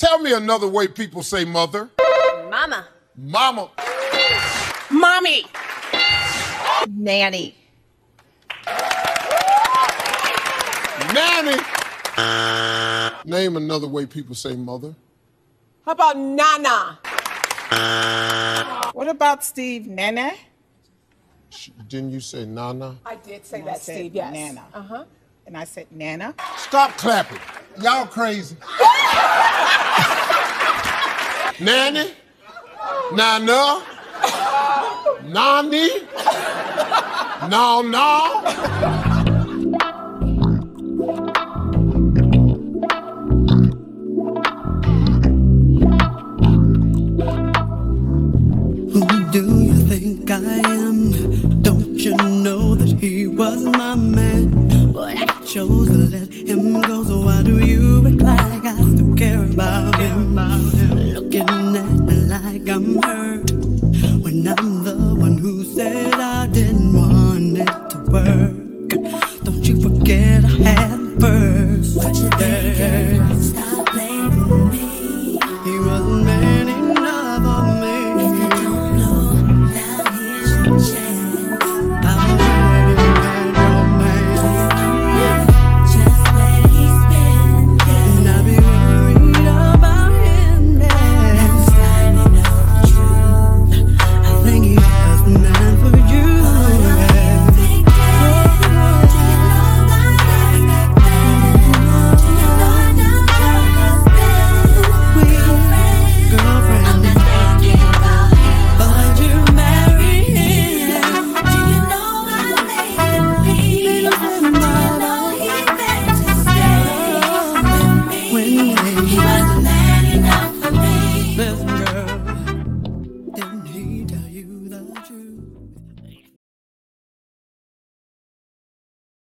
Tell me another way people say mother. Mama. Mama. Mommy. Nanny. Nanny. Name another way people say mother. How about Nana? What about Steve? Nana? Didn't you say Nana? I did say I that, said Steve. Yes. Nana. Uh huh. And I said Nana. Stop clapping. Y'all crazy. Nanny? Nana? Nani? No, no. Who do you think I am? Don't you know that he was my man? But I chose to let him go, so why do you like When he wasn't man enough for me.